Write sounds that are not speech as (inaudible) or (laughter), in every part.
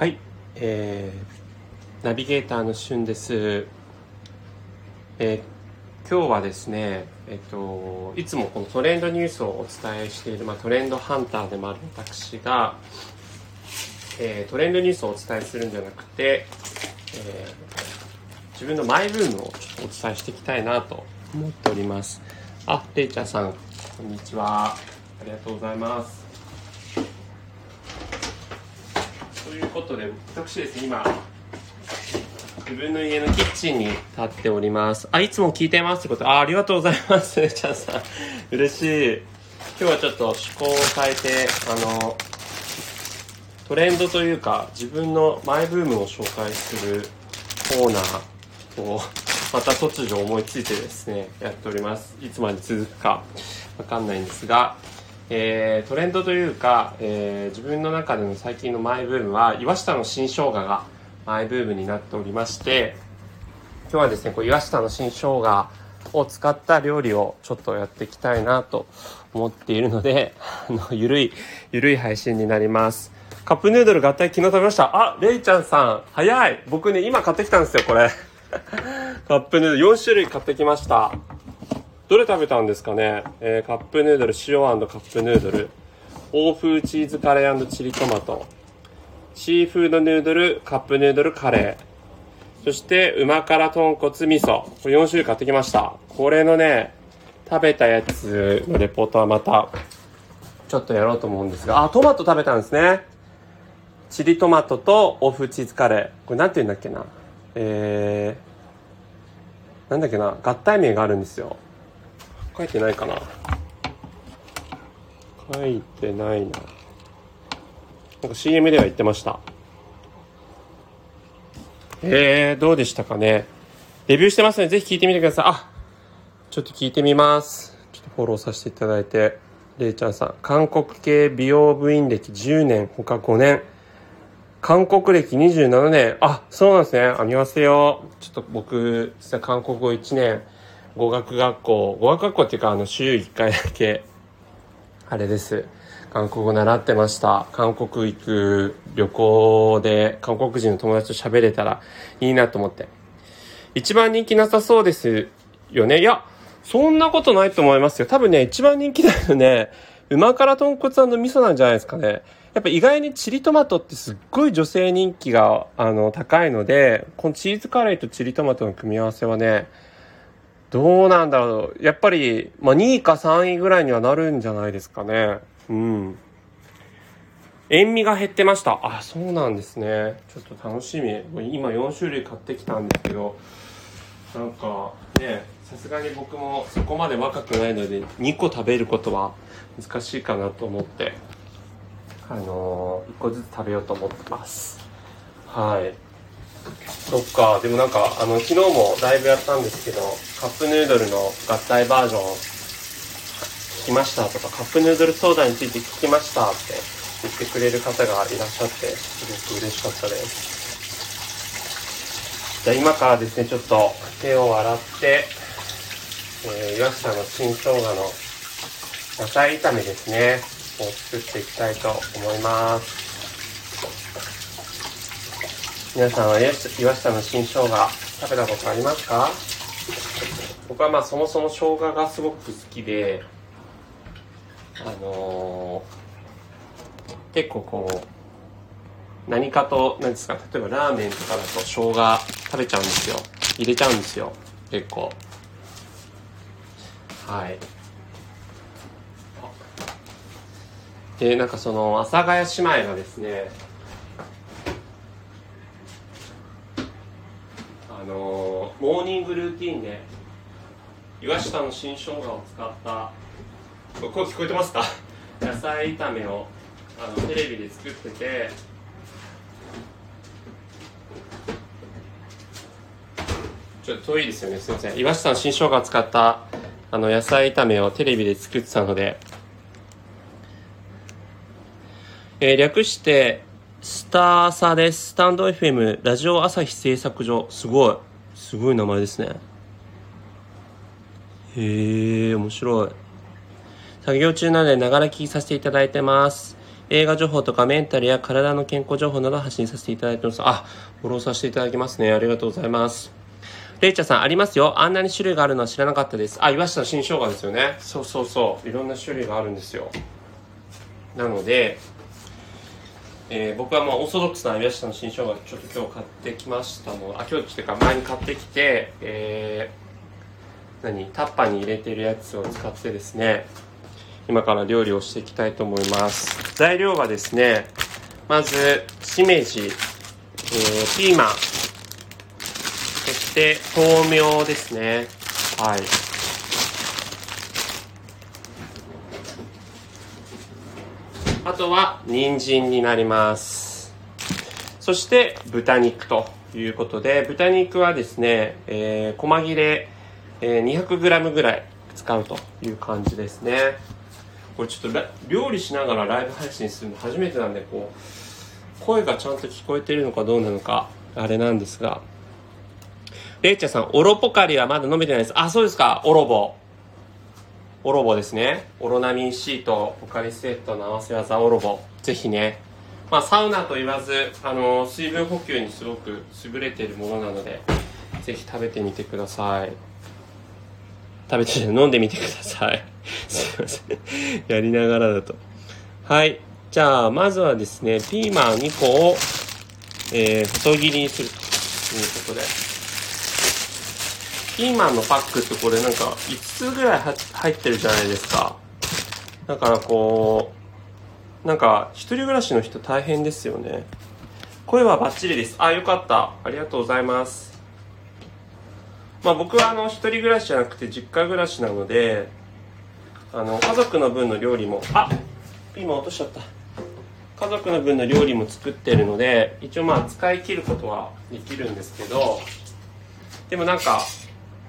はい、えー、ナビゲーターのしゅんです。えー今日はですね、えっと、いつもこのトレンドニュースをお伝えしている、まあ、トレンドハンターでもある私が、えートレンドニュースをお伝えするんじゃなくて、えー自分のマイブームをお伝えしていきたいなと思っております。あ、れいちゃんさん、こんにちは。ありがとうございます。ということで、私ですね、今、自分の家のキッチンに立っております。あ、いつも聞いてますってことあ、ありがとうございます、(laughs) ちゃんさん。嬉しい。今日はちょっと趣向を変えて、あの、トレンドというか、自分のマイブームを紹介するコーナーを、また突如思いついてですね、やっております。いつまで続くかわかんないんですが、えートレンドというか、えー自分の中での最近のマイブームは、岩下の新生姜がマイブームになっておりまして、今日はですね、こう岩下の新生姜を使った料理をちょっとやっていきたいなと思っているので、(laughs) あの、ゆるい、ゆるい配信になります。カップヌードル合体昨日食べました。あ、レイちゃんさん、早い僕ね、今買ってきたんですよ、これ。(laughs) カップヌードル4種類買ってきました。どれ食べたんですかね、えーカップヌードル、塩カップヌードル、欧風チーズカレーチリトマト、シーフードヌードル、カップヌードル、カレー、そして、旨辛豚骨味噌。これ4種類買ってきました。これのね、食べたやつのレポートはまた、ちょっとやろうと思うんですが、あ、トマト食べたんですね。チリトマトと欧風チーズカレー。これなんて言うんだっけな？えー、なんだっけな？合体名があるんですよ。書いてないかな。書いてないな。なんか CM では言ってました。えー、どうでしたかね。レビューしてますので、ぜひ聞いてみてください。あ、ちょっと聞いてみます。ちょっとフォローさせていただいて。れいちゃんさん。韓国系美容部員歴10年、他5年。韓国歴27年。あ、そうなんですね。あみませよ。ちょっと僕、実は韓国語1年、語学学校、語学学校っていうか、あの、週1回だけ、あれです。韓国語習ってました。韓国行く旅行で韓国人の友達と喋れたらいいなと思って。一番人気なさそうですよね。いや、そんなことないと思いますよ。多分ね、一番人気だよね。旨辛豚骨味噌なんじゃないですかね。やっぱ意外にチリトマトってすっごい女性人気があの高いので、このチーズカレーとチリトマトの組み合わせはね、どうなんだろう。やっぱり、まあ、2位か3位ぐらいにはなるんじゃないですかね。うん。塩味が減ってました。あ、そうなんですね。ちょっと楽しみ。今4種類買ってきたんですけど、なんかね、さすがに僕もそこまで若くないので、2個食べることは難しいかなと思って、あのー、1個ずつ食べようと思ってます。はい。そっか、でもなんか、あの、昨日もだいぶやったんですけど、カップヌードルの合体バージョン聞きましたとか、カップヌードルソーダについて聞きましたって言ってくれる方がいらっしゃって、すごく嬉しかったです。じゃあ今からですね、ちょっと手を洗って、えー、岩下の新生姜の野菜炒めですね、を作っていきたいと思います。皆さんは岩下の新生姜食べたことありますか？僕はまあそもそも生姜がすごく好きであのー結構こう何かと何ですか？例えばラーメンとかだと生姜食べちゃうんですよ。入れちゃうんですよ。結構。はい。でなんかその阿佐ヶ谷姉妹がですねのーモーニングルーティンで岩下の新生姜を使った声聞こえてますか？野菜炒めをあのテレビで作っててちょっと遠いですよねすいません。岩下の新生姜を使ったあの野菜炒めをテレビで作ってたので、えー略してスターサです。スタンド FM ラジオ朝日製作所。すごい。すごい名前ですね。へえ、面白い。作業中なので、ながら聞きさせていただいてます。映画情報とかメンタルや体の健康情報など発信させていただいてます。あ、フォローさせていただきますね。ありがとうございます。レイチャーさん、ありますよ。あんなに種類があるのは知らなかったです。あ、岩下新生姜ですよね。そうそうそう。いろんな種類があるんですよ。なので、えー、僕はもうオーソドックスな岩下の新生姜ちょっと今日買ってきましたの。あ今日っていうか前に買ってきて、えー、何？タッパーに入れてるやつを使ってですね今から料理をしていきたいと思います。材料はですねまずしめじ、えー、ピーマン。そして豆苗ですね。はい。あとは人参になります。そして豚肉ということで豚肉はですね、えー、細切れ、えー、200g ぐらい使うという感じですね。これちょっと料理しながらライブ配信するの初めてなんでこう声がちゃんと聞こえてるのかどうなのかあれなんですが。レイチャさんオロポカリはまだ飲めてないです。あそうですか。オロボ。オロボですね。オロナミン C とポカリスエットの合わせ技オロボ。ぜひね。まあ、サウナと言わず、あの、水分補給にすごく優れているものなので、ぜひ食べてみてください。食べて、飲んでみてください。(laughs) すいません。やりながらだと。はい。じゃあ、まずはですね、ピーマン2個を、えー、細切りにするということで。ピーマンのパックってこれなんか5つぐらい入ってるじゃないですか。だからこう、なんか一人暮らしの人大変ですよね。声はバッチリです。あ、よかった。ありがとうございます。まあ僕はあの一人暮らしじゃなくて実家暮らしなので、あの家族の分の料理も、あピーマン落としちゃった。家族の分の料理も作ってるので、一応まあ使い切ることはできるんですけど、でもなんか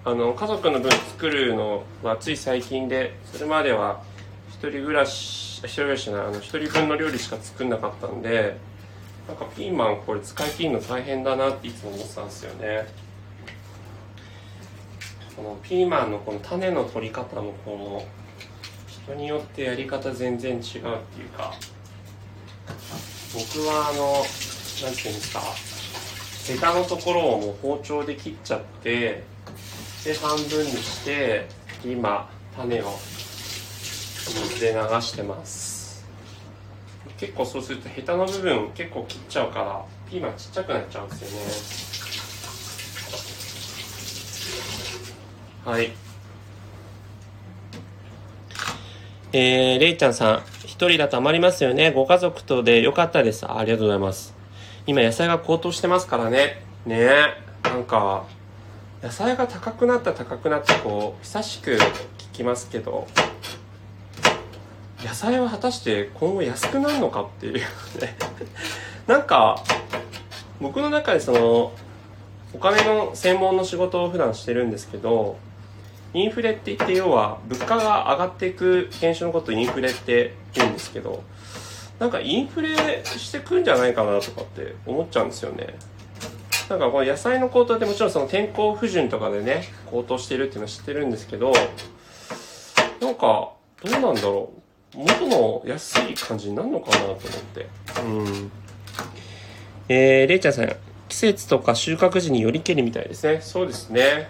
あの家族の分作るのはつい最近でそれまでは一人暮らし一人暮らしじゃないあの一人分の料理しか作んなかったんでなんかピーマンこれ使い切るの大変だなっていつも思ってたんですよね。このピーマンのこの種の取り方もこの人によってやり方全然違うっていうか僕はあの何て言うんですかヘタのところをもう包丁で切っちゃってで半分にして今種を水で流してます。結構そうするとヘタの部分結構切っちゃうからピーマンちっちゃくなっちゃうんですよね。はい。えー、れいちゃんさん一人だと余りますよね。ご家族とでよかったです。あありがとうございます。今野菜が高騰してますからね。ね。なんか野菜が高くなった高くなったこう久しく聞きますけど野菜は果たして今後安くなるのかっていうね。(laughs) なんか僕の中でそのお金の専門の仕事を普段してるんですけどインフレって言って要は物価が上がっていく現象のことをインフレって言うんですけどなんかインフレしてくんじゃないかなとかって思っちゃうんですよね。なんかこの野菜の高騰ってもちろんその天候不順とかでね高騰してるっていうのは知ってるんですけどなんかどうなんだろう。元の安い感じになるのかなと思って。うん。えー、れいちゃんさん季節とか収穫時によりけりみたいですね。そうですね。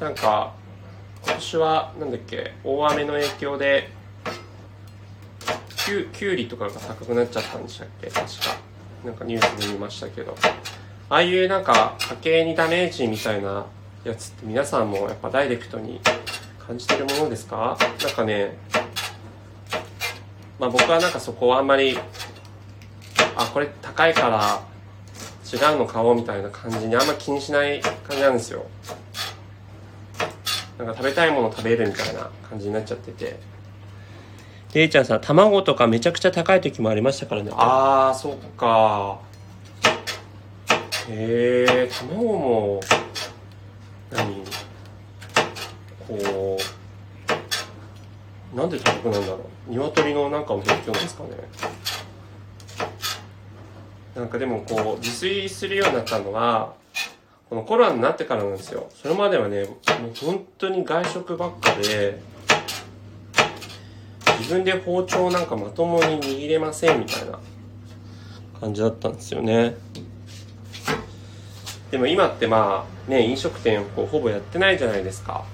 なんか今年はなんだっけ大雨の影響できゅうりとかが高くなっちゃったんでしたっけ？確か。なんかニュースで見ましたけどああいうなんか家計にダメージみたいなやつって皆さんもやっぱダイレクトに感じてるものですか？なんかねまあ僕はなんかそこはあんまりあこれ高いから違うの買おうみたいな感じにあんま気にしない感じなんですよ。なんか食べたいもの食べるみたいな感じになっちゃってて。れいちゃんさ卵とかめちゃくちゃ高い時もありましたからね。ああそっか。へえ卵も何こうなんで高くなんだろう鶏のなんかの影響ですかね。なんかでもこう自炊するようになったのはこのコロナになってからなんですよ。それまではねもう本当に外食ばっかで自分で包丁なんかまともに握れませんみたいな感じだったんですよね。でも今ってまあね飲食店こうほぼやってないじゃないですか。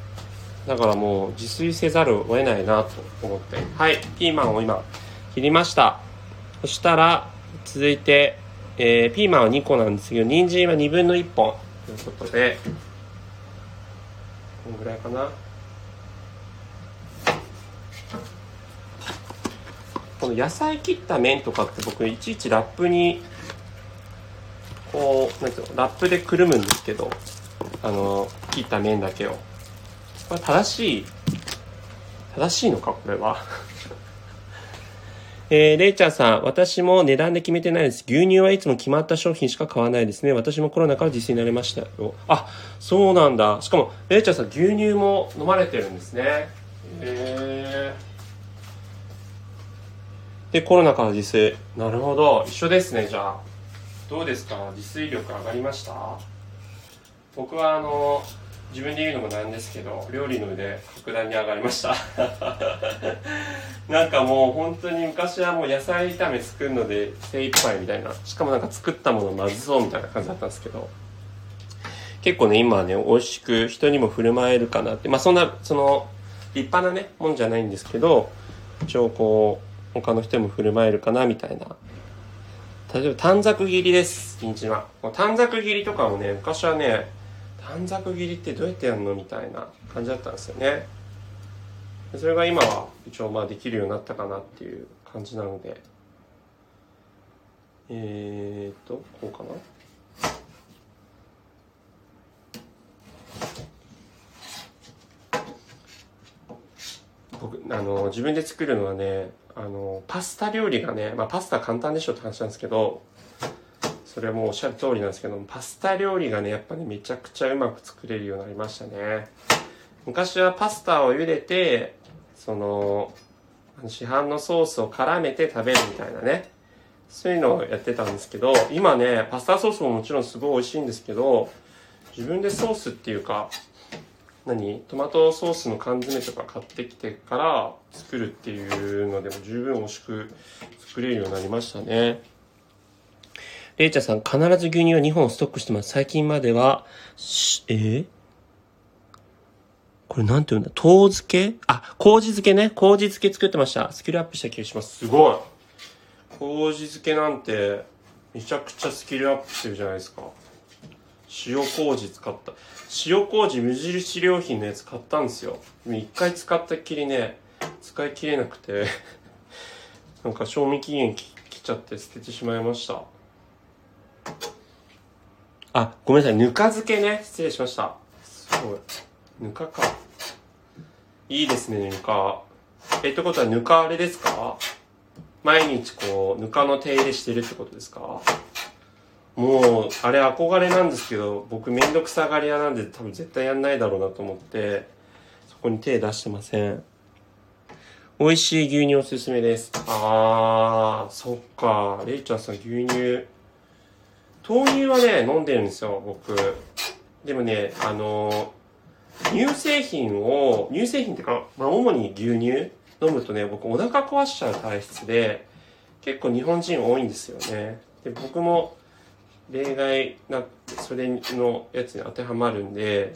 だからもう自炊せざるを得ないなと思って。はいピーマンを今切りました。そしたら続いて、えー、ピーマンは2個なんですけど人参は2分の1本。ということでこのぐらいかな。この野菜切った麺とかって僕いちいちラップにこうなんていうのラップでくるむんですけどあの切った麺だけをこれ正しい正しいのかこれは (laughs) えー、れいちゃんさん、私も値段で決めてないです。牛乳はいつも決まった商品しか買わないですね。私もコロナから実践になりましたよ。あ、そうなんだ。しかも、れいちゃんさん、牛乳も飲まれてるんですね。へえー。で、コロナから自炊。なるほど。一緒ですね、じゃあ。どうですか？自炊力上がりました？僕は、あの、自分で言うのもなんですけど料理の腕格段に上がりました。(laughs) なんかもう本当に昔はもう野菜炒め作るので精一杯みたいな。しかもなんか作ったものまずそうみたいな感じだったんですけど。結構ね今はね美味しく人にも振る舞えるかなって。まあそんなその立派なねもんじゃないんですけど一応こう他の人にも振る舞えるかなみたいな。例えば短冊切りです人参は短冊切りとかもね昔はね短冊切りってどうやってやるのみたいな感じだったんですよね。それが今は一応まあできるようになったかなっていう感じなので。えー、っとこうかな。僕あの自分で作るのはねあのパスタ料理がね、まあ、パスタ簡単でしょって話なんですけどそれはもうおっしゃる通りなんですけどパスタ料理がねやっぱねめちゃくちゃうまく作れるようになりましたね。昔はパスタを茹でてその市販のソースを絡めて食べるみたいなねそういうのをやってたんですけど今ねパスタソースももちろんすごい美味しいんですけど自分でソースっていうか何？トマトソースの缶詰とか買ってきてから作るっていうのでも十分美味しく作れるようになりましたね。レイチャさん、必ず牛乳は2本ストックしてます。最近までは、え？ー、これなんて言うんだ？豆漬け？あ、麹漬けね。麹漬け作ってました。スキルアップした気がします。すごい。麹漬けなんて、めちゃくちゃスキルアップしてるじゃないですか。塩麹使った。塩麹無印良品のやつ買ったんですよ。一回使ったっきりね、使い切れなくて (laughs) なんか賞味期限来ちゃって捨ててしまいました。あ、ごめんなさい。ぬか漬けね。失礼しました。すごい。ぬかか。いいですね、ぬか。え、ってことはぬかあれですか？毎日こう、ぬかの手入れしてるってことですか？もう、あれ憧れなんですけど、僕めんどくさがり屋なんで多分絶対やんないだろうなと思って、そこに手出してません。美味しい牛乳おすすめです。あー、そっか。レイちゃんさん牛乳豆乳はね、飲んでるんですよ、僕。でもね、あの乳製品を、乳製品ってか、まあ、主に牛乳飲むとね、僕お腹壊しちゃう体質で、結構日本人多いんですよね。で、僕も例外なそれのやつに当てはまるんで、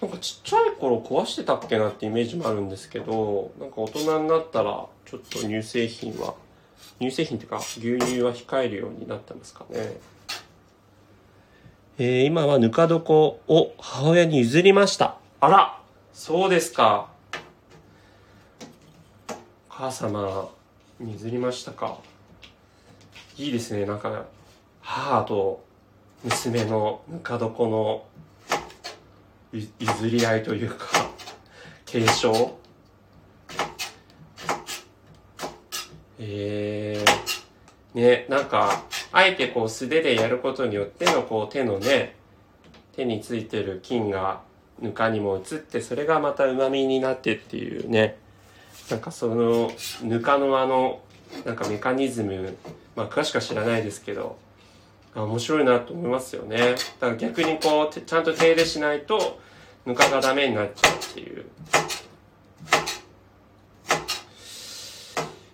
なんかちっちゃい頃壊してたっけなってイメージもあるんですけど、なんか大人になったら、ちょっと乳製品は乳製品というか牛乳は控えるようになったんですかね。えー、今はぬか床を母親に譲りました。あらそうですか。お母様に譲りましたか。いいですね。なんか、母と娘のぬか床の譲り合いというか、(laughs) 継承？えー、ね、なんか、あえてこう素手でやることによってのこう手のね、手についてる菌がぬかにも移って、それがまた旨味になってっていうね、なんかそのぬかのあの、なんかメカニズム、まあ詳しくは知らないですけど、面白いなと思いますよね。だから逆にこう、ちゃんと手入れしないと、ぬかがダメになっちゃうっていう。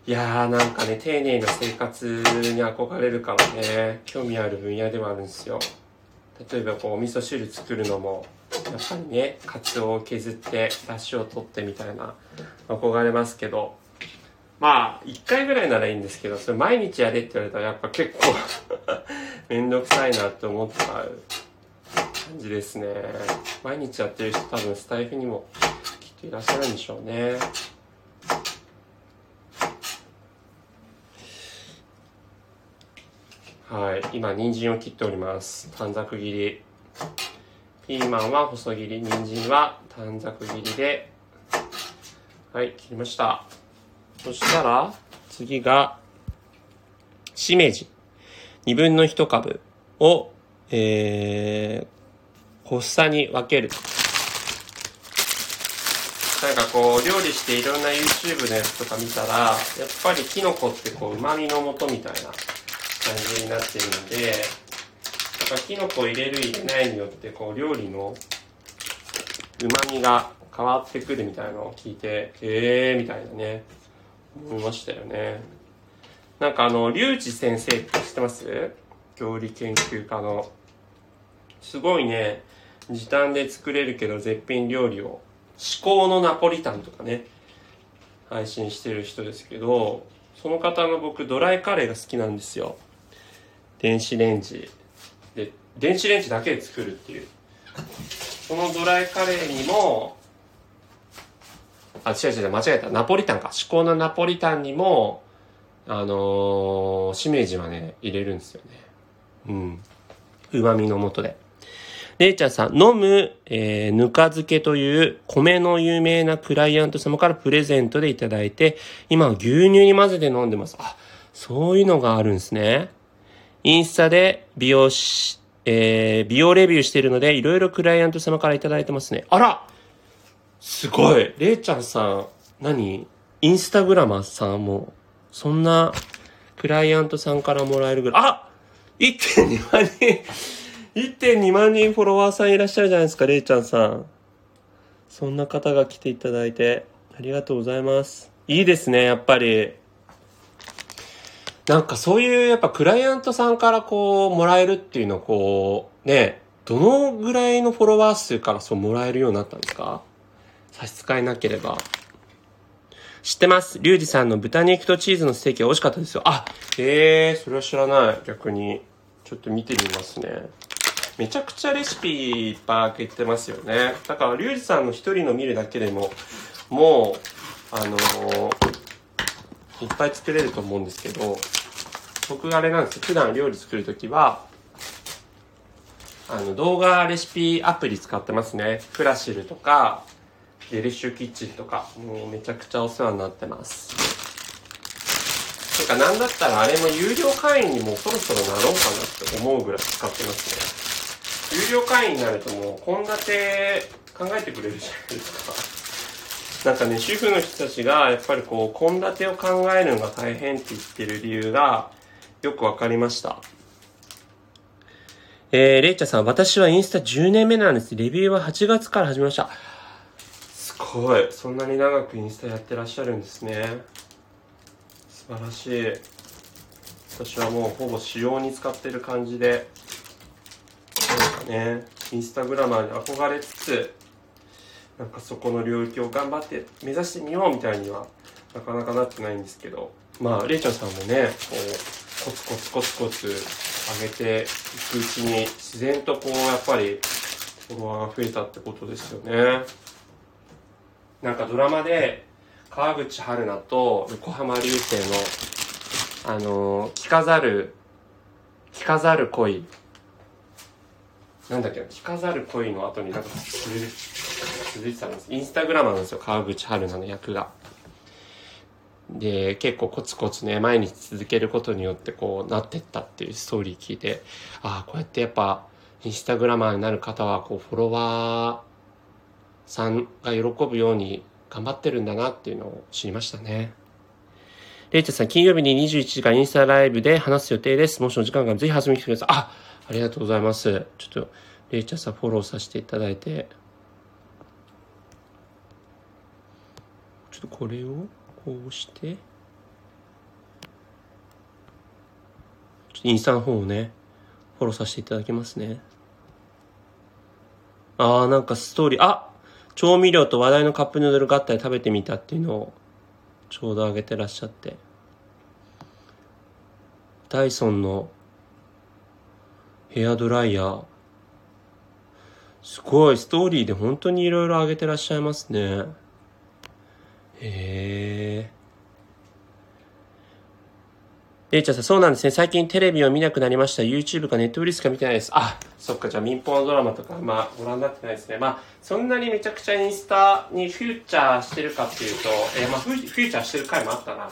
いやーなんかね、丁寧な生活に憧れるからね、興味ある分野ではあるんですよ。例えばこう、お味噌汁作るのも、やっぱりね、カツオを削って、出汁を取ってみたいな、憧れますけど、まあ、一回ぐらいならいいんですけど、それ毎日やれって言われたらやっぱ結構 (laughs) めんどくさいなって思ってまう感じですね。毎日やってる人多分スタイフにもきっといらっしゃるんでしょうね。はい、今人参を切っております。短冊切り。ピーマンは細切り、人参は短冊切りで、はい、切りました。そしたら、次が、しめじ。二分の一株を、えー、発作に分ける。なんかこう、料理していろんな YouTube のやつとか見たら、やっぱりキノコってこう、旨味の素みたいな感じになってるので、やっぱキノコ入れる入れないによってこう料理の旨味が変わってくるみたいなのを聞いて、えーみたいなね、思いましたよね。なんかあの、リュウジ先生って知ってます？料理研究家の。すごいね、時短で作れるけど絶品料理を、至高のナポリタンとかね、配信してる人ですけど、その方の僕ドライカレーが好きなんですよ。電子レンジで電子レンジだけで作るっていうそのドライカレーにもあ違う違う間違えたナポリタンか至高のナポリタンにもあのー、しめじはね入れるんですよねうん旨味のもとでれいちゃんさん、飲む、えー、ぬか漬けという米の有名なクライアント様からプレゼントでいただいて、今は牛乳に混ぜて飲んでます。あ、そういうのがあるんですね。インスタで美容し、えー、美容レビューしてるので、いろいろクライアント様からいただいてますね。あらすごいれいちゃんさん、何？インスタグラマーさんも、そんな、クライアントさんからもらえるぐらい、あ !1.2 万人1.2万人フォロワーさんいらっしゃるじゃないですか、れいちゃんさん。そんな方が来ていただいて、ありがとうございます。いいですね、やっぱり。なんかそういうやっぱクライアントさんからこうもらえるっていうのをこうね、どのぐらいのフォロワー数からそうもらえるようになったんですか？差し支えなければ。知ってます？リュウジさんの豚肉とチーズのステーキは美味しかったですよ。あ、へえ、それは知らない。逆に。ちょっと見てみますね。めちゃくちゃレシピいっぱい開けてますよね。だから、リュウジさんの一人の見るだけでも、もう、あのー、いっぱい作れると思うんですけど、僕あれなんです普段料理作るときは、あの、動画レシピアプリ使ってますね。クラシルとか、デリッシュキッチンとか、もうめちゃくちゃお世話になってます。てか、なんだったらあれも有料会員にもそろそろなろうかなって思うぐらい使ってますね。有料会員になるともう、献立考えてくれるじゃないですか。なんかね、主婦の人たちが、やっぱりこう、献立を考えるのが大変って言ってる理由が、よくわかりました。えー、レイチャさん、私はインスタ10年目なんです。レビューは8月から始めました。ごい。そんなに長くインスタやってらっしゃるんですね。素晴らしい。私はもうほぼ仕様に使ってる感じで、なんかね、インスタグラマーに憧れつつ、なんかそこの領域を頑張って目指してみようみたいには、なかなかなってないんですけど、まあ、レイちゃんさんもね、こう、コツコツコツコツ上げていくうちに自然とこうやっぱりフォロワーが増えたってことですよねなんかドラマで川口春奈と横浜流星のあの着飾る着飾る恋。なんだっけ着飾る恋の後になんか続いてたんです。インスタグラマーなんですよ川口春奈の役が。で、結構コツコツね、毎日続けることによってこうなってったっていうストーリー聞いて、ああ、こうやってやっぱ、インスタグラマーになる方は、こう、フォロワーさんが喜ぶように頑張ってるんだなっていうのを知りましたね。レイチェさん、金曜日に21時間インスタライブで話す予定です。もしお時間があるぜひ初めに来てください。あ、ありがとうございます。ちょっと、レイチェさんフォローさせていただいて。ちょっとこれをこうして、ちょっとインスタの方をね、フォローさせていただきますね。あー、なんかストーリー、あ調味料と話題のカップヌードル合体食べてみたっていうのを、ちょうど上げてらっしゃって。ダイソンのヘアドライヤー。すごい、ストーリーで本当にいろいろあげてらっしゃいますね。へえ。レイちゃんさん、そうなんですね。最近テレビを見なくなりました。YouTube か Netflix か見てないです。あ、そっか、じゃあ民放のドラマとか、まあ、ご覧になってないですね。まあ、そんなにめちゃくちゃインスタにフューチャーしてるかっていうと、えー、まあフ、フューチャーしてる回もあったな。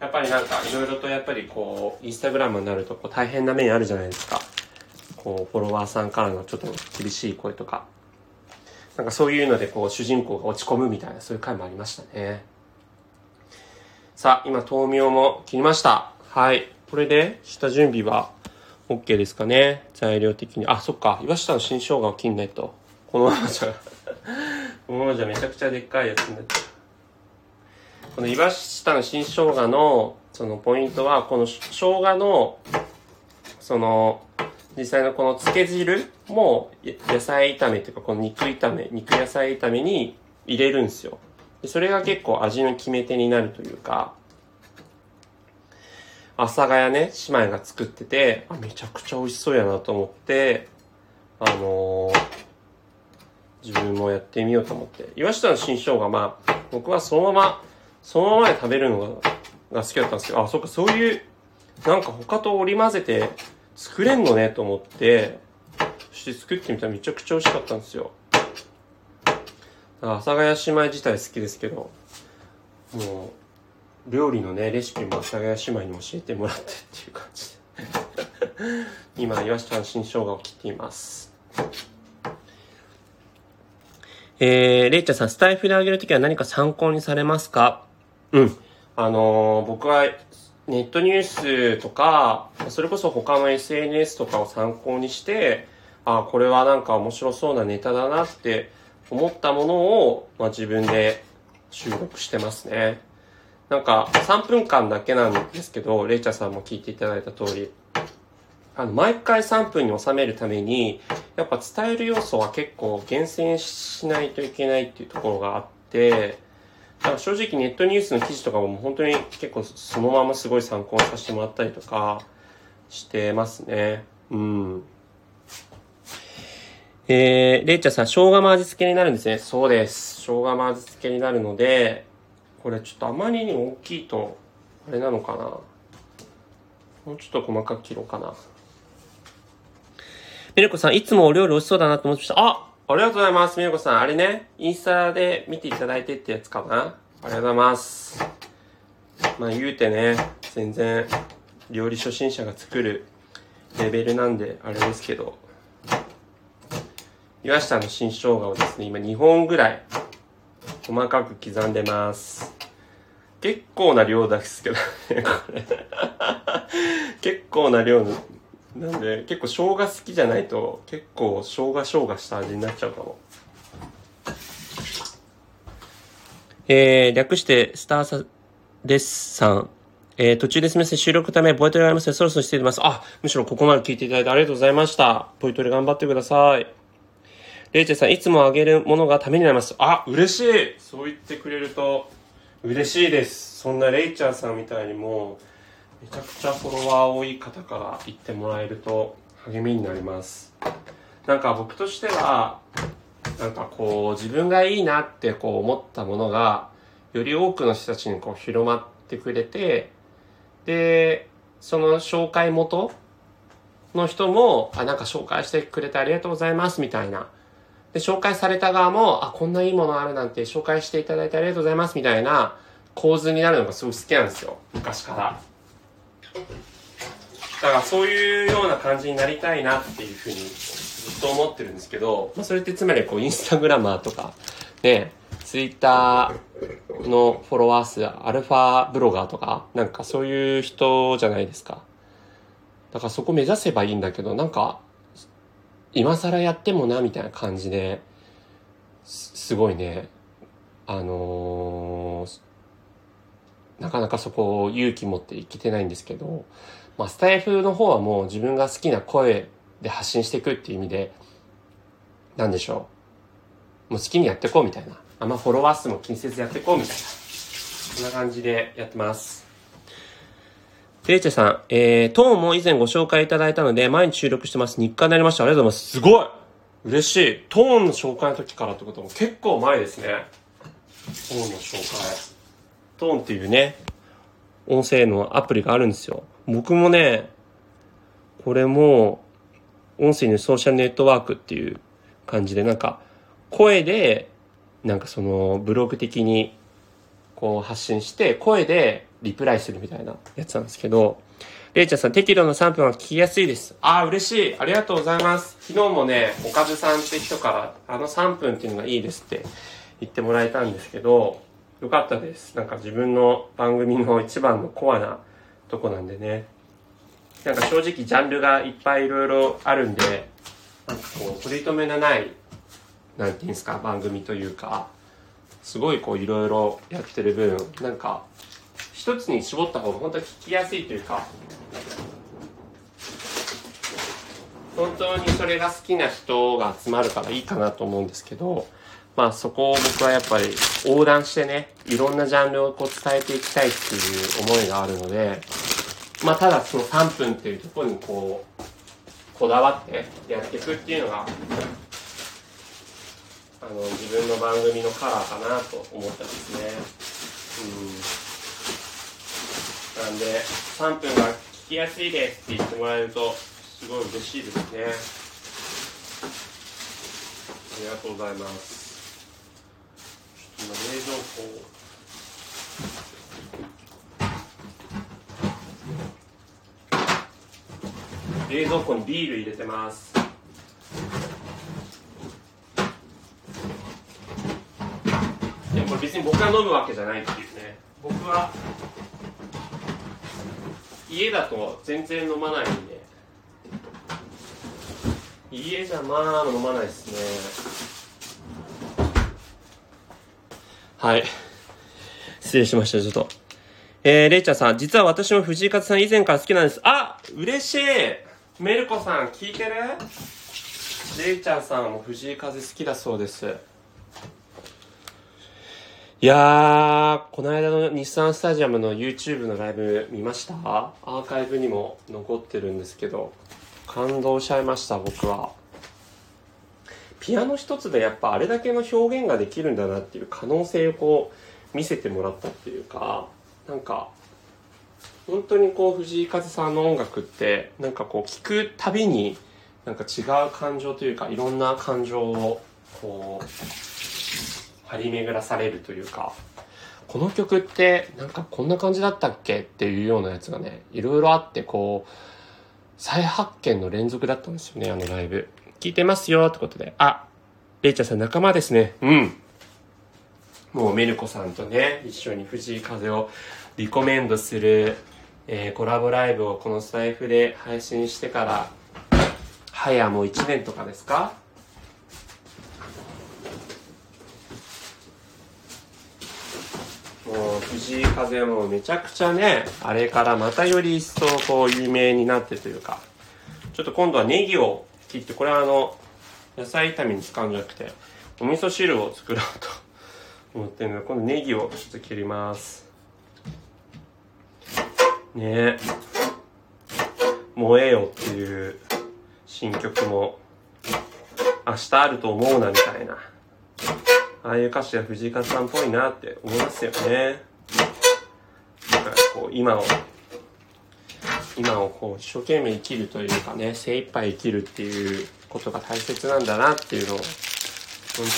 やっぱりなんか、いろいろとやっぱりこう、インスタグラムになるとこう大変な面あるじゃないですか。こう、フォロワーさんからのちょっと厳しい声とか。なんかそういうので、こう、主人公が落ち込むみたいな、そういう回もありましたね。さあ、今、豆苗も切りました。はい。これで、下準備は OK ですかね。材料的に。あ、そっか。岩下の新生姜を切んないと。このままじゃこのままじゃめちゃくちゃでっかいやつになっちゃう。この岩下の新生姜の、そのポイントは、この生姜の、その、実際のこの漬け汁も野菜炒めっていうかこの肉炒め、肉野菜炒めに入れるんですよ。でそれが結構味の決め手になるというか、阿佐ヶ谷ね、姉妹が作ってて、あ、めちゃくちゃ美味しそうやなと思って、あのー、自分もやってみようと思って。岩下の新生姜、まあ、僕はそのまま、そのままで食べるのが好きだったんですけど、あ、そっか、そういう、なんか他と織り交ぜて作れんのねと思って、そして作ってみたらめちゃくちゃ美味しかったんですよ。だから阿佐ヶ谷姉妹自体好きですけど、もう、料理のね、レシピも阿佐ヶ谷姉妹に教えてもらってっていう感じで (laughs) 今、岩下の新生姜を切っています。えー、れいちゃんさん、スタイフであげるときは何か参考にされますか？うん。あのー、僕はネットニュースとか、それこそ他の SNS とかを参考にして、あ、これはなんか面白そうなネタだなって思ったものを、まあ、自分で収録してますね。なんか3分間だけなんですけど、レイチャーさんも聞いていただいた通り、あの、毎回3分に収めるために、やっぱ伝える要素は結構厳選しないといけないっていうところがあって、だから正直ネットニュースの記事とかも本当に結構そのまますごい参考にさせてもらったりとかしてますね。うん。えー、レイチャーさん、生姜も味付けになるんですね。そうです。生姜も味付けになるので、これちょっとあまりに大きいと、あれなのかな。もうちょっと細かく切ろうかな。ミルコさん、いつもお料理美味しそうだなと思ってました。あありがとうございます。みよこさん。あれね、インスタで見ていただいてってやつかな。ありがとうございます。まあ言うてね、全然料理初心者が作るレベルなんであれですけど、岩下の新生姜をですね、今2本ぐらい細かく刻んでます。結構な量ですけどね、これ。結構な量なんで結構生姜好きじゃないと結構生姜生姜した味になっちゃうかも。えー、略してスターサですさん。えー、途中ですみません。収録ため、ボイトレがありますので、そろそろしています。あ、むしろここまで聞いていただいてありがとうございました。ボイトレ頑張ってください。レイチェさん、いつもあげるものがためになります。あ、嬉しいそう言ってくれると嬉しいです。そんなレイチャーさんみたいにも、めちゃくちゃフォロワー多い方から言ってもらえると励みになりますなんか僕としてはなんかこう自分がいいなってこう思ったものがより多くの人たちにこう広まってくれてでその紹介元の人もあなんか紹介してくれてありがとうございますみたいなで紹介された側もあこんないいものあるなんて紹介していただいてありがとうございますみたいな構図になるのがすごい好きなんですよ昔から。だからそういうような感じになりたいなっていうふうにずっと思ってるんですけど、まあ、それってつまりこうインスタグラマーとかねツイッターのフォロワー数アルファブロガーとかなんかそういう人じゃないですかだからそこ目指せばいいんだけどなんか今更やってもなみたいな感じですごいねあのーなかなかそこを勇気持っていけてないんですけど、まあ、スタイフの方はもう自分が好きな声で発信していくっていう意味で、なんでしょう。もう好きにやっていこうみたいな。あんまフォロワー数も気にせずやっていこうみたいな。そんな感じでやってます。レイチェさん、えー、トーンも以前ご紹介いただいたので、毎日収録してます。日課になりました。ありがとうございます。すごい嬉しい。トーンの紹介の時からってことも結構前ですね。トーンの紹介。トーンっていうね、音声のアプリがあるんですよ。僕もね、これも、音声のソーシャルネットワークっていう感じで、なんか、声で、なんかその、ブログ的に、こう発信して、声でリプライするみたいなやつなんですけど、レイちゃんさん、適度な3分は聞きやすいです。ああ、嬉しい。ありがとうございます。昨日もね、おかずさんって人から、あの3分っていうのがいいですって言ってもらえたんですけど、よかったです。なんか自分の番組の一番のコアなとこなんでね。なんか正直ジャンルがいっぱいいろいろあるんで、なんかこう、取り留めのない、なんていうんですか、番組というか、すごいこういろいろやってる分、なんか、一つに絞った方が本当に聞きやすいというか、本当にそれが好きな人が集まるからいいかなと思うんですけど、まあそこを僕はやっぱり横断してね、いろんなジャンルをこう伝えていきたいっていう思いがあるので、まあただその3分っていうところにこう、こだわってやっていくっていうのが、あの、自分の番組のカラーかなと思ってますね。うん。なんで、3分が聞きやすいですって言ってもらえると、すごい嬉しいですね。ありがとうございます。今冷蔵庫冷蔵庫にビール入れてますでもこれ別に僕が飲むわけじゃないっていうね僕は家だと全然飲まないんで家じゃまあ飲まないですねはい。失礼しました、ちょっと。えー、レイちゃんさん、実は私も藤井風さん以前から好きなんです。あ嬉しいメルコさん、聞いてる？レイちゃんさんも藤井風好きだそうです。いやー、この間の日産スタジアムの YouTube のライブ見ました？アーカイブにも残ってるんですけど、感動しちゃいました、僕は。ピアノ一つでやっぱあれだけの表現ができるんだなっていう可能性をこう見せてもらったっていうかなんか本当にこう藤井風さんの音楽ってなんかこう聴くたびになんか違う感情というかいろんな感情をこう張り巡らされるというかこの曲ってなんかこんな感じだったっけっていうようなやつがねいろいろあってこう再発見の連続だったんですよねあのライブ。聞いてますよってことで。あ、レイちゃんさん仲間ですね。うん。もうメルコさんとね、一緒に藤井風をリコメンドする、えー、コラボライブをこのスタイフで配信してから、早もう1年とかですかもう藤井風もめちゃくちゃね、あれからまたより一層こう有名になってというか、ちょっと今度はネギを切ってこれはあの野菜炒めに使うんじゃなくてお味噌汁を作ろうと (laughs) 思ってるので今度ネギをちょっと切ります。ね。え「燃えよ」っていう新曲も明日あると思うなみたいな。ああいう歌詞は藤井風さんっぽいなって思いますよね。だからこう今を今をこう一生懸命生きるというかね精一杯生きるっていうことが大切なんだなっていうのを本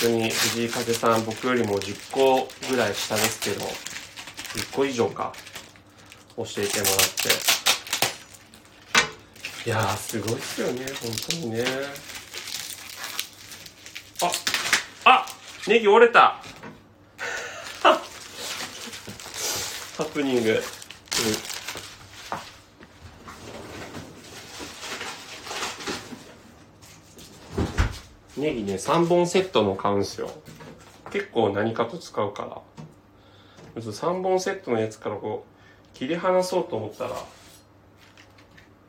当に藤井風さん僕よりも10個ぐらい下ですけど10個以上か教えてもらって。いやーすごいっすよね本当にねああネギ折れた。ハプニング、うん。ネギね、3本セットの買うんすよ。結構何かと使うから。3本セットのやつからこう、切り離そうと思ったら、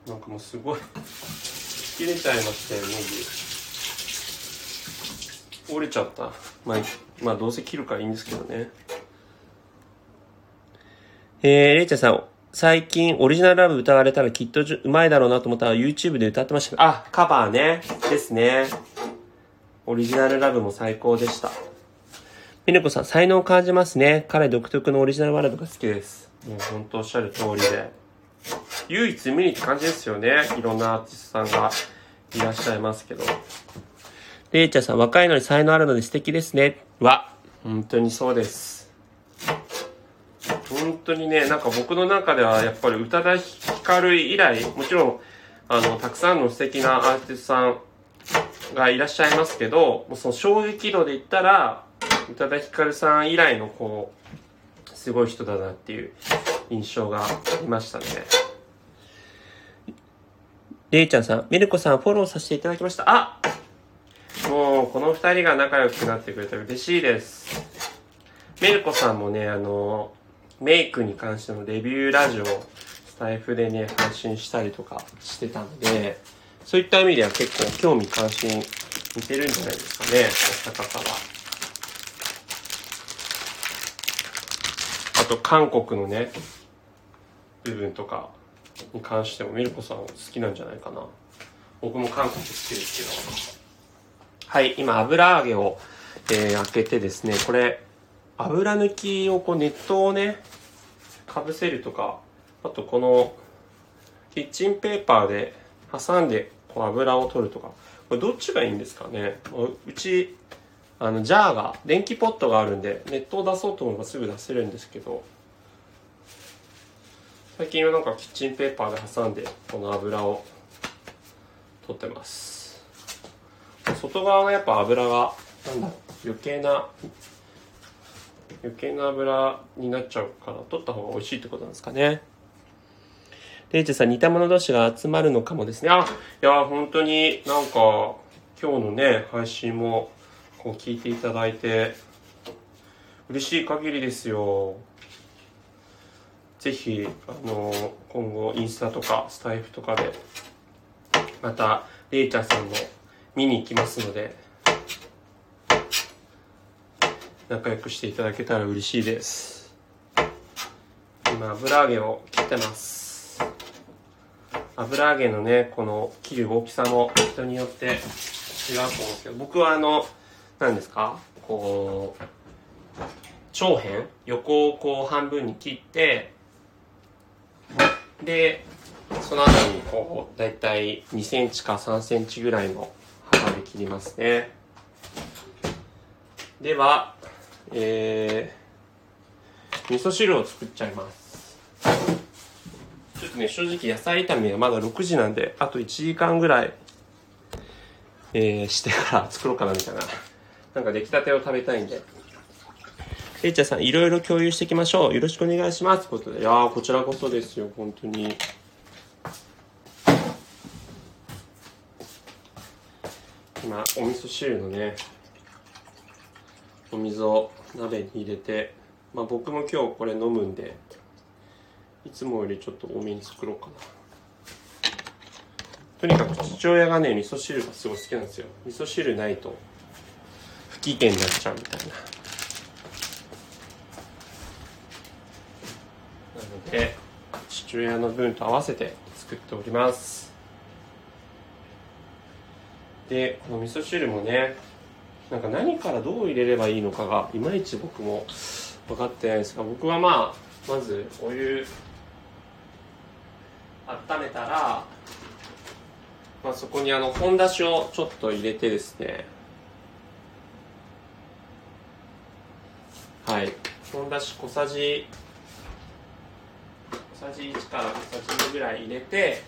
なんかもうすごい。切れちゃいましたよネギ。折れちゃったまあまあどうせ切るからいいんですけどねえー、れいちゃんさん最近オリジナルラブ歌われたらきっとうまいだろうなと思ったら YouTube で歌ってましたあ、カバーね。ですね。オリジナルラブも最高でした。ミネコさん、才能を感じますね。彼独特のオリジナルワールドが好きです。もう本当おっしゃる通りで。唯一無二って感じですよね。いろんなアーティストさんがいらっしゃいますけど。レイチャーさん、若いのに才能あるので素敵ですね。は、本当にそうです。本当にね、なんか僕の中ではやっぱり宇多田ヒカル以来、もちろん、あの、たくさんの素敵なアーティストさんがいらっしゃいますけど、もうその衝撃度で言ったら、宇多田ヒカルさん以来のこう、すごい人だなっていう印象がありましたね。れいちゃんさん、メルコさんフォローさせていただきました。あもう、この二人が仲良くなってくれたら嬉しいです。メルコさんもね、あの、メイクに関してのレビューラジオスタイフでね、配信したりとかしてたので、そういった意味では結構興味関心似てるんじゃないですかね、お二方は。あと、韓国のね、部分とかに関してもミルコさん好きなんじゃないかな。僕も韓国好きですけど。はい、今油揚げを、えー、開けてですね、これ、油抜きをこう熱湯をねかぶせるとかあとこのキッチンペーパーで挟んでこう油を取るとかこれどっちがいいんですかね。うちあのジャーが電気ポットがあるんで熱湯出そうと思えばすぐ出せるんですけど最近はなんかキッチンペーパーで挟んでこの油を取ってます。外側がやっぱ油がなんだ？ろう余計な余計な油になっちゃうから取った方が美味しいってことなんですかね。レイチェさん、似た者同士が集まるのかもですね。あ、いや、本当になんか、今日のね、配信も、こう聞いていただいて、嬉しい限りですよ。ぜひ、あの、今後、インスタとか、スタイフとかで、また、レイチャーさんも見に行きますので、仲良くしていただけたら嬉しいです。今油揚げを切ってます。油揚げのねこの切る大きさも人によって違うと思うんですけど僕はあの何ですか？こう長辺？横をこう半分に切ってでその後にこうだいたい2センチか3センチぐらいので切りますね。ではえー、味噌汁を作っちゃいます。ちょっとね正直野菜炒めはまだ6時なんであと1時間ぐらい、えー、してから作ろうかなみたいななんか出来たてを食べたいんで。えいちゃんさんいろいろ共有していきましょう。よろしくお願いします。ということでいやこちらこそですよ本当に。今お味噌汁のねお水を鍋に入れて、まあ、僕も今日これ飲むんでいつもよりちょっと多めに作ろうかな。とにかく父親がね味噌汁がすごい好きなんですよ。味噌汁ないと不機嫌になっちゃうみたいな。なので父親の分と合わせて作っております。でこの味噌汁もねなんか何からどう入れればいいのかがいまいち僕も分かってないですが僕はまあまずお湯温めたら、まあ、そこにあの本だしをちょっと入れてですね。はい。本だし小さじ小さじ1から小さじ2ぐらい入れて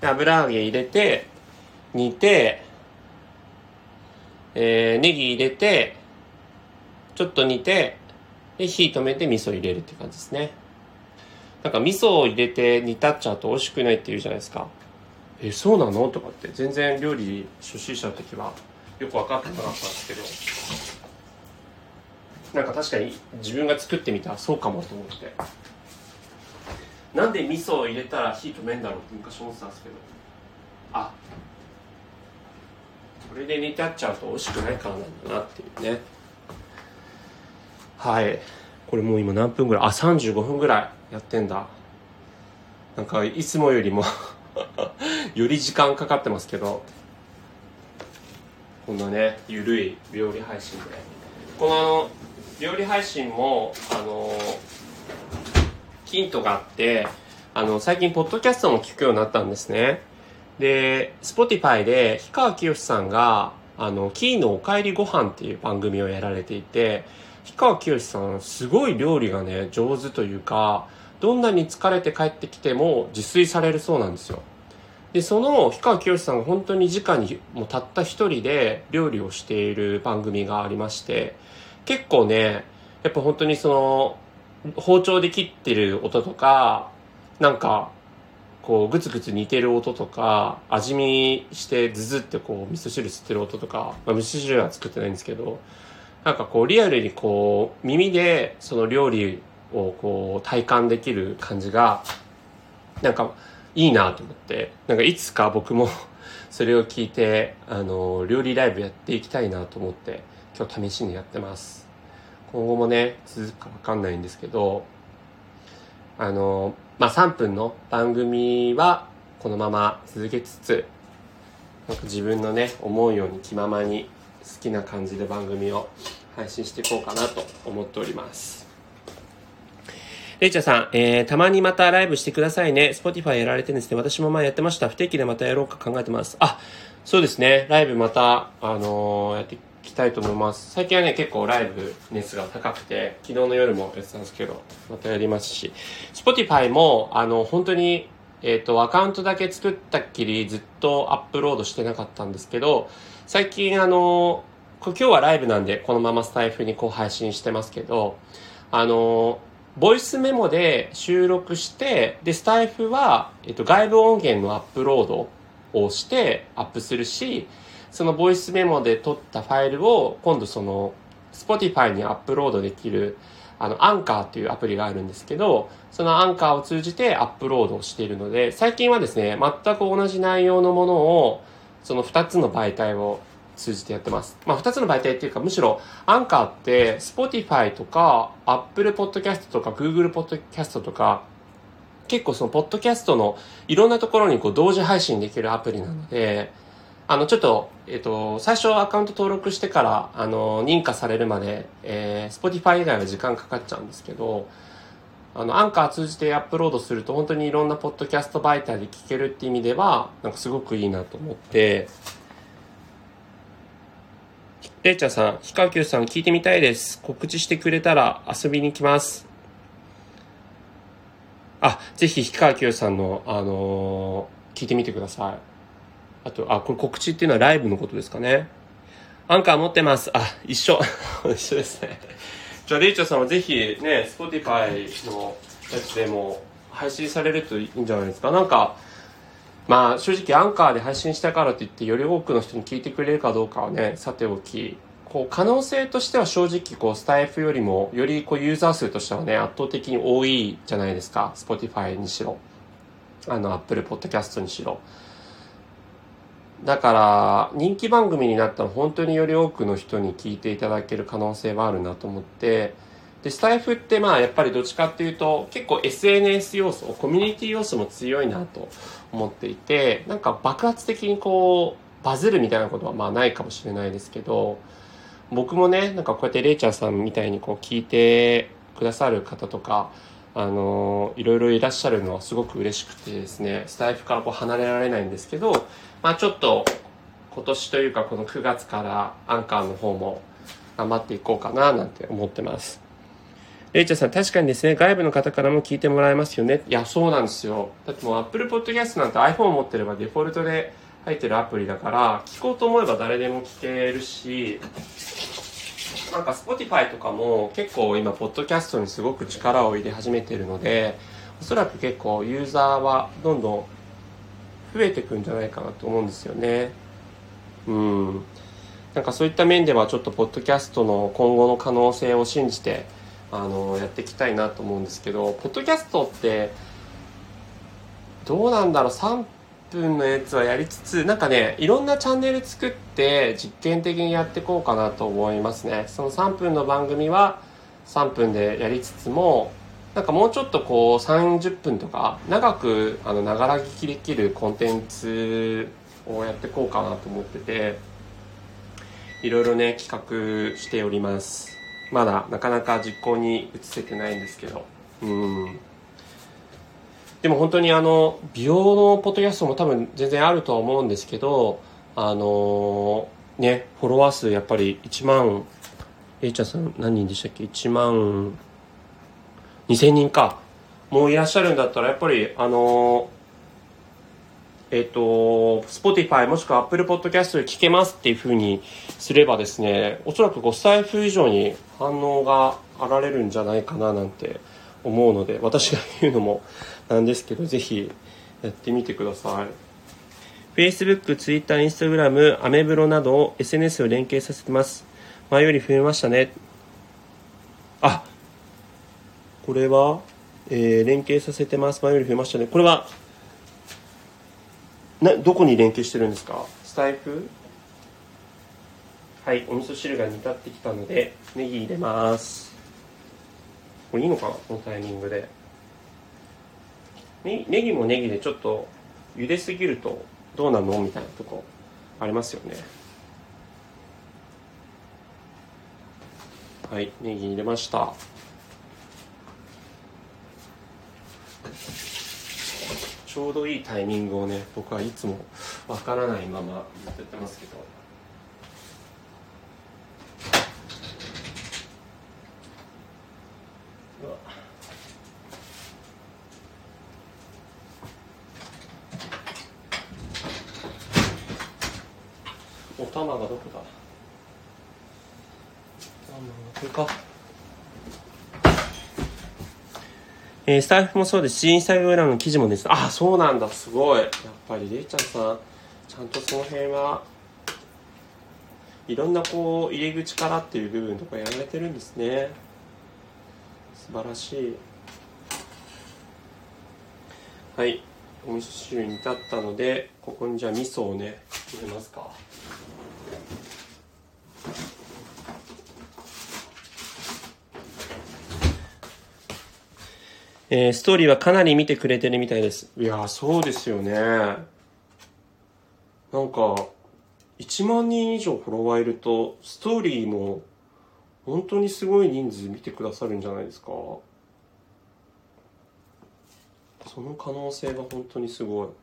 油揚げ入れて煮てえー、ネギ入れて、ちょっと煮て、で、火止めて味噌入れるって感じですね。なんか味噌を入れて煮立っちゃうと美味しくないって言うじゃないですか。え、そうなの？とかって全然料理初心者の時はよく分かってなかったんですけど、なんか確かに自分が作ってみたらそうかもと思って。なんで味噌を入れたら火止めんだろうって昔思ってたんですけどあこれで煮てあっちゃうと美味しくないからなんだなっていうね。はい。これもう今何分ぐらい？あ35分ぐらいやってんだ。なんかいつもよりも (laughs) より時間かかってますけど。こんなねゆるい料理配信で。このあの料理配信もあのヒントがあってあの最近ポッドキャストも聞くようになったんですね。で Spotify で氷川きよしさんがあのキーのおかえりご飯っていう番組をやられていて氷川きよしさんすごい料理がね上手というかどんなに疲れて帰ってきても自炊されるそうなんですよ。で、その氷川きよしさんが本当に直にもうたった一人で料理をしている番組がありまして、結構ね、やっぱ本当にその、包丁で切ってる音とか、なんか、こう、ぐつぐつ煮てる音とか、味見してズズってこう、味噌汁吸ってる音とか、まあ、味噌汁は作ってないんですけど、なんかこう、リアルにこう、耳でその料理をこう、体感できる感じが、なんか、いいなと思って、なんかいつか僕も (laughs) それを聞いて、あの、料理ライブやっていきたいなと思って、今日試しにやってます。今後もね、続くかわかんないんですけど、あの、まあ、3分の番組はこのまま続けつつ、なんか自分のね、思うように気ままに好きな感じで番組を配信していこうかなと思っております。レイチャーさん、えー、たまにまたライブしてくださいね。Spotify やられてるんですね。私も前やってました。不定期でまたやろうか考えてます。あ、そうですね。ライブまた、あのー、やってきたいと思います。最近はね、結構ライブ熱が高くて、昨日の夜もやってたんですけど、またやりますし。Spotify も、あの、本当に、えっ、ー、と、アカウントだけ作ったっきりずっとアップロードしてなかったんですけど、最近あの、今日はライブなんでこのままスタイフにこう配信してますけど、あの、ボイスメモで収録して、で、スタイフは、えっと、外部音源のアップロードをしてアップするし、そのボイスメモで撮ったファイルを今度その、Spotify にアップロードできる、あの、アンカーっていうアプリがあるんですけど、そのアンカーを通じてアップロードをしているので、最近はですね、全く同じ内容のものを、その2つの媒体を通じてやってます。まあ、二つの媒体っていうか、むしろ、アンカーって、Spotify とか、Apple Podcast とか、Google Podcast とか、結構その、ポッドキャストのいろんなところにこう、同時配信できるアプリなので、あの、ちょっと、えっ、と、最初アカウント登録してから、あの、認可されるまで、えー、Spotify 以外は時間かかっちゃうんですけど、あの、アンカー通じてアップロードすると、本当にいろんなポッドキャスト媒体で聞けるって意味では、なんかすごくいいなと思って、れいちゃんさん、ひかきゅうさん聞いてみたいです。告知してくれたら遊びに来ます。あ、ぜひ、ひかきゅうさんの、あのー、聞いてみてください。あと、あ、これ告知っていうのはライブのことですかね。アンカー持ってます。あ、一緒。(laughs) 一緒ですね。じゃあ、レイチャーさんはぜひね、 Spotify のやつでも配信されるといいんじゃないですか。なんか、まあ正直アンカーで配信したからといってより多くの人に聞いてくれるかどうかはね、さておき、こう可能性としては正直こうスタエフよりもよりこうユーザー数としてはね、圧倒的に多いじゃないですか。Spotify にしろ。あの、Apple Podcast にしろ。だから、人気番組になったら本当により多くの人に聞いていただける可能性はあるなと思って、で、スタイフってまあやっぱりどっちかっていうと結構 SNS 要素、コミュニティ要素も強いなと思っていて、なんか爆発的にこうバズるみたいなことはまあないかもしれないですけど、僕もね、なんかこうやってレイチャーさんみたいにこう聞いてくださる方とか、あの、いろいろいらっしゃるのはすごく嬉しくてですね、スタイフからこう離れられないんですけど、まあちょっと今年というかこの9月からアンカーの方も頑張っていこうかななんて思ってます。レイチャーさん、確かにですね、外部の方からも聞いてもらえますよね。いや、そうなんですよ。だってもう Apple Podcast なんて iPhone を持ってればデフォルトで入ってるアプリだから、聞こうと思えば誰でも聞けるし、なんか Spotify とかも結構今、ポッドキャストにすごく力を入れ始めてるので、おそらく結構ユーザーはどんどん増えてくんじゃないかなと思うんですよね。うん。なんかそういった面ではちょっとポッドキャストの今後の可能性を信じて、あのやっていきたいなと思うんですけどポッドキャストってどうなんだろう、3分のやつはやりつつ、なんかね、いろんなチャンネル作って実験的にやっていこうかなと思いますね。その3分の番組は3分でやりつつも、なんかもうちょっとこう30分とか長くあのながら聞きできるコンテンツをやっていこうかなと思ってて、いろいろね、企画しております。まだなかなか実行に移せてないんですけど。うん。でも本当にあの、美容のポッドキャストも多分全然あるとは思うんですけど、あのー、ね、フォロワー数やっぱり1万、えいちゃんさん何人でしたっけ ?1 万2000人か。もういらっしゃるんだったら、やっぱりあのえっ、と、Spotify もしくは Apple Podcast で聞けますっていう風にすればですね、おそらく5歳風以上に反応があられるんじゃないかななんて思うので、私が言うのもなんですけど、ぜひやってみてください。Facebook、Twitter、Instagram、アメブロなど SNS を連携させてます。前より増えましたね。あ、これは、えー、連携させてます。前より増えましたね。これはなどこに連携してるんですか？スタイフ？はいお味噌汁が煮立ってきたのでネギ入れます。これいいのかな？このタイミングで。ネネギもネギでちょっと茹ですぎるとどうなの？みたいなとこありますよね。はいネギ入れました。ちょうどいいタイミングをね僕はいつもわからないままやってますけどお玉がどこだこれかえー、スタッフもそうですし、インスタグラムの記事もです。あ、そうなんだ、すごい。やっぱり、れいちゃんさん、ちゃんとその辺は、いろんなこう、入り口からっていう部分とかやられてるんですね。素晴らしい。はい。お味噌汁に至ったので、ここにじゃあ味噌をね、入れますか。えー、ストーリーはかなり見てくれてるみたいです。いやそうですよね。なんか、1万人以上フォロワーいると、ストーリーも本当にすごい人数見てくださるんじゃないですか。その可能性が本当にすごい。こ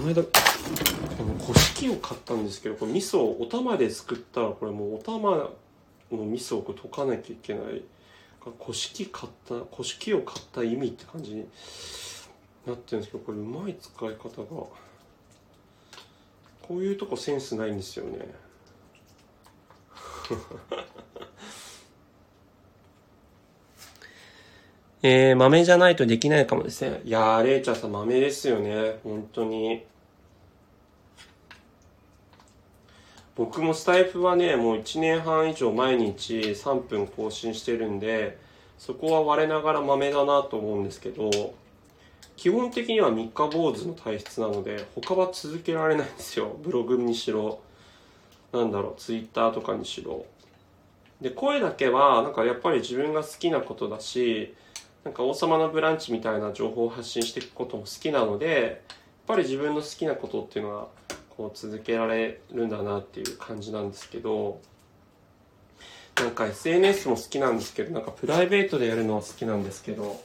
の間、この古式を買ったんですけど、これ味噌をお玉ですくったら、これもうお玉の味噌を溶かなきゃいけない古式買った古式を買った意味って感じになってるんですけどこれうまい使い方がこういうとこセンスないんですよね (laughs) えー、豆じゃないとできないかもですね。いやー、れいちゃんさん豆ですよね。本当に。僕もスタイフはね、もう1年半以上毎日3分更新してるんで、そこは我ながら豆だなと思うんですけど、基本的には三日坊主の体質なので、他は続けられないんですよ。ブログにしろ、なんだろう、ツイッターとかにしろ。で、声だけは、なんかやっぱり自分が好きなことだし、なんか王様のブランチみたいな情報を発信していくことも好きなので、やっぱり自分の好きなことっていうのはこう続けられるんだなっていう感じなんですけどなんか SNS も好きなんですけどなんかプライベートでやるのは好きなんですけど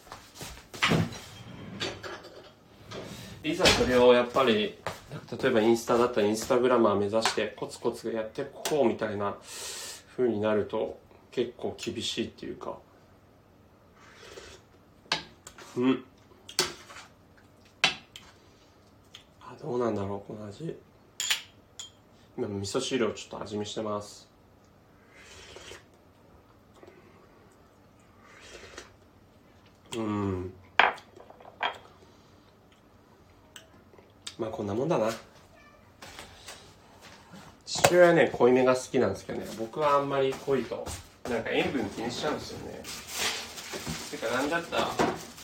いざそれをやっぱり例えばインスタだったらインスタグラマー目指してコツコツやってこうみたいな風になると結構厳しいっていうか。うん。あどうなんだろうこの味。味噌汁をちょっと味見してます。うん。まあこんなもんだな。父親はね濃いめが好きなんですけどね。僕はあんまり濃いとなんか塩分気にしちゃうんですよね。てかなんだったら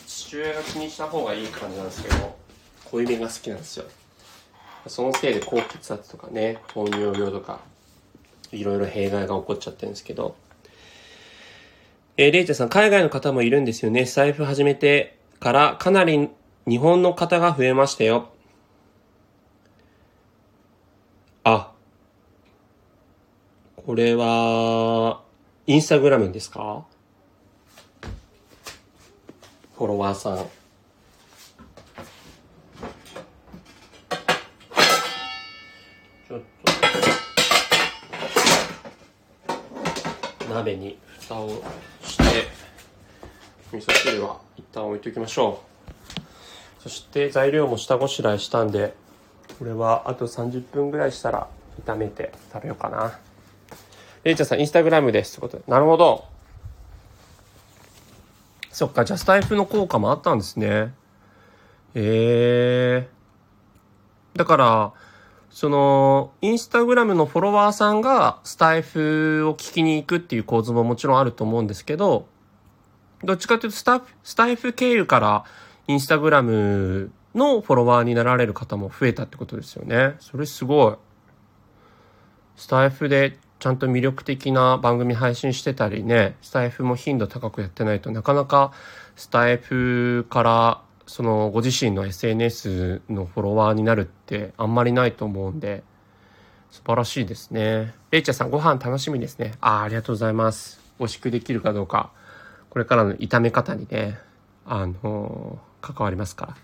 父親が気にした方がいい感じなんですけど濃いめが好きなんですよ。そのせいで高血圧とかね糖尿病とかいろいろ弊害が起こっちゃってるんですけどえー、レイチャさん、海外の方もいるんですよね。財布始めてからかなり日本の方が増えましたよ。あ、これは、インスタグラムですか？フォロワーさん。ちょっと、鍋に蓋をして、味噌汁は一旦置いときましょう。そして材料も下ごしらえしたんで、これはあと30分ぐらいしたら炒めて食べようかな。レイチャーさん、インスタグラムですってことで。なるほど。そっか、ジャスタイフの効果もあったんですね。ええー。だから、その、インスタグラムのフォロワーさんがスタイフを聞きに行くっていう構図ももちろんあると思うんですけど、どっちかというとスタスタイフ経由からインスタグラムのフォロワーになられる方も増えたってことですよね。それすごい。スタイフでちゃんと魅力的な番組配信してたりね、スタイフも頻度高くやってないとなかなかスタイフからそのご自身の SNS のフォロワーになるってあんまりないと思うんで、素晴らしいですね。レイチャーさんご飯楽しみですね。ああ、ありがとうございます。美味しくできるかどうか、これからの炒め方にね、あのー、関わりますから。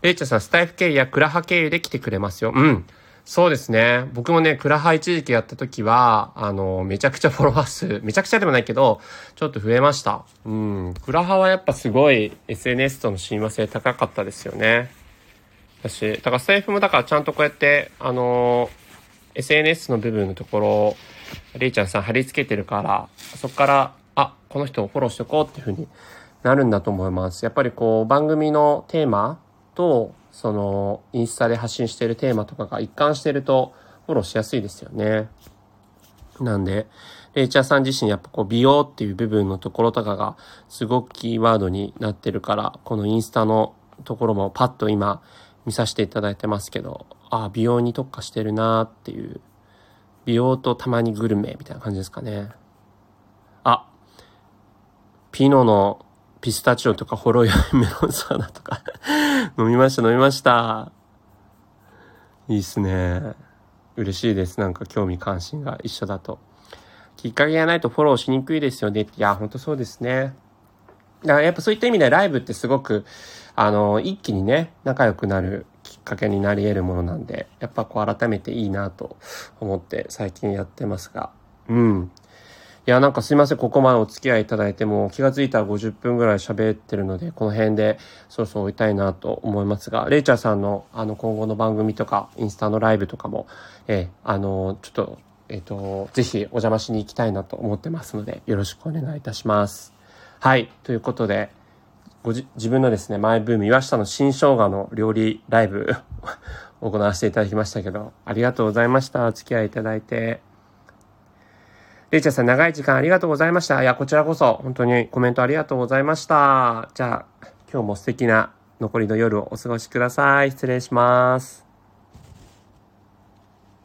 レイチャーさん、スタイフ経由やクラハ経由で来てくれますよ。うん。そうですね。僕もね、クラハ一時期やった時は、あの、めちゃくちゃフォロワー数、めちゃくちゃでもないけど、ちょっと増えました。うん。クラハはやっぱすごい SNS との親和性高かったですよね。私、だからスタイフもだからちゃんとこうやって、あの、SNS の部分のところ、レイちゃんさん貼り付けてるから、そこから、あ、この人をフォローしておこうっていうふうになるんだと思います。やっぱりこう、番組のテーマと、その、インスタで発信してるテーマとかが一貫してると、フォローしやすいですよね。なんで、レイチャーさん自身やっぱこう美容っていう部分のところとかがすごくキーワードになってるから、このインスタのところもパッと今見させていただいてますけど、ああ、美容に特化してるなーっていう、美容とたまにグルメみたいな感じですかね。あ、ピノのピスタチオとかほろ酔いメロンサワダとか (laughs) 飲みました飲みました。いいっすね。嬉しいです。なんか興味関心が一緒だと。きっかけがないとフォローしにくいですよね。いや、ほんとそうですね。だからやっぱそういった意味でライブってすごく、あの、一気にね、仲良くなるきっかけになり得るものなんで、やっぱこう改めていいなと思って最近やってますが。うん。いや、なんかすいません。ここまでお付き合いいただいても、気がついたら50分ぐらい喋ってるので、この辺でそろそろ終えたいなと思いますが、レイチャーさんの、あの、今後の番組とか、インスタのライブとかも、えー、あの、ちょっと、えっ、ー、と、ぜひお邪魔しに行きたいなと思ってますので、よろしくお願いいたします。はい。ということで、ごじ、自分のですね、マイブーム、岩下の新生姜の料理ライブ (laughs) 行わせていただきましたけど、ありがとうございました。お付き合いいただいて。レイチェルさん、長い時間ありがとうございました。いや、こちらこそ、本当にコメントありがとうございました。じゃあ、今日も素敵な残りの夜をお過ごしください。失礼します。